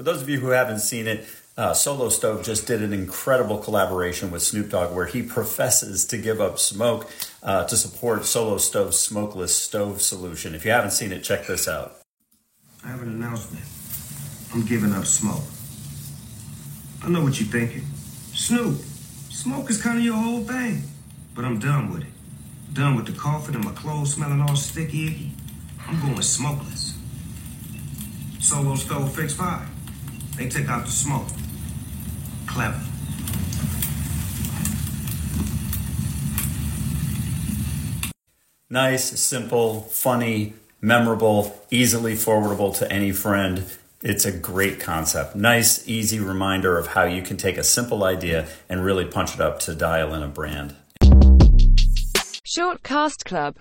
For those of you who haven't seen it, uh, Solo Stove just did an incredible collaboration with Snoop Dogg where he professes to give up smoke uh, to support Solo Stove's smokeless stove solution. If you haven't seen it, check this out. I have an announcement. I'm giving up smoke. I know what you're thinking. Snoop, smoke is kind of your whole thing. But I'm done with it. Done with the coffin and my clothes smelling all sticky icky. I'm going smokeless. Solo Stove Fire Pits. They take out the smoke. Clever. Nice, simple, funny, memorable, easily forwardable to any friend. It's a great concept. Nice, easy reminder of how you can take a simple idea and really punch it up to dial in a brand. Shortcast Club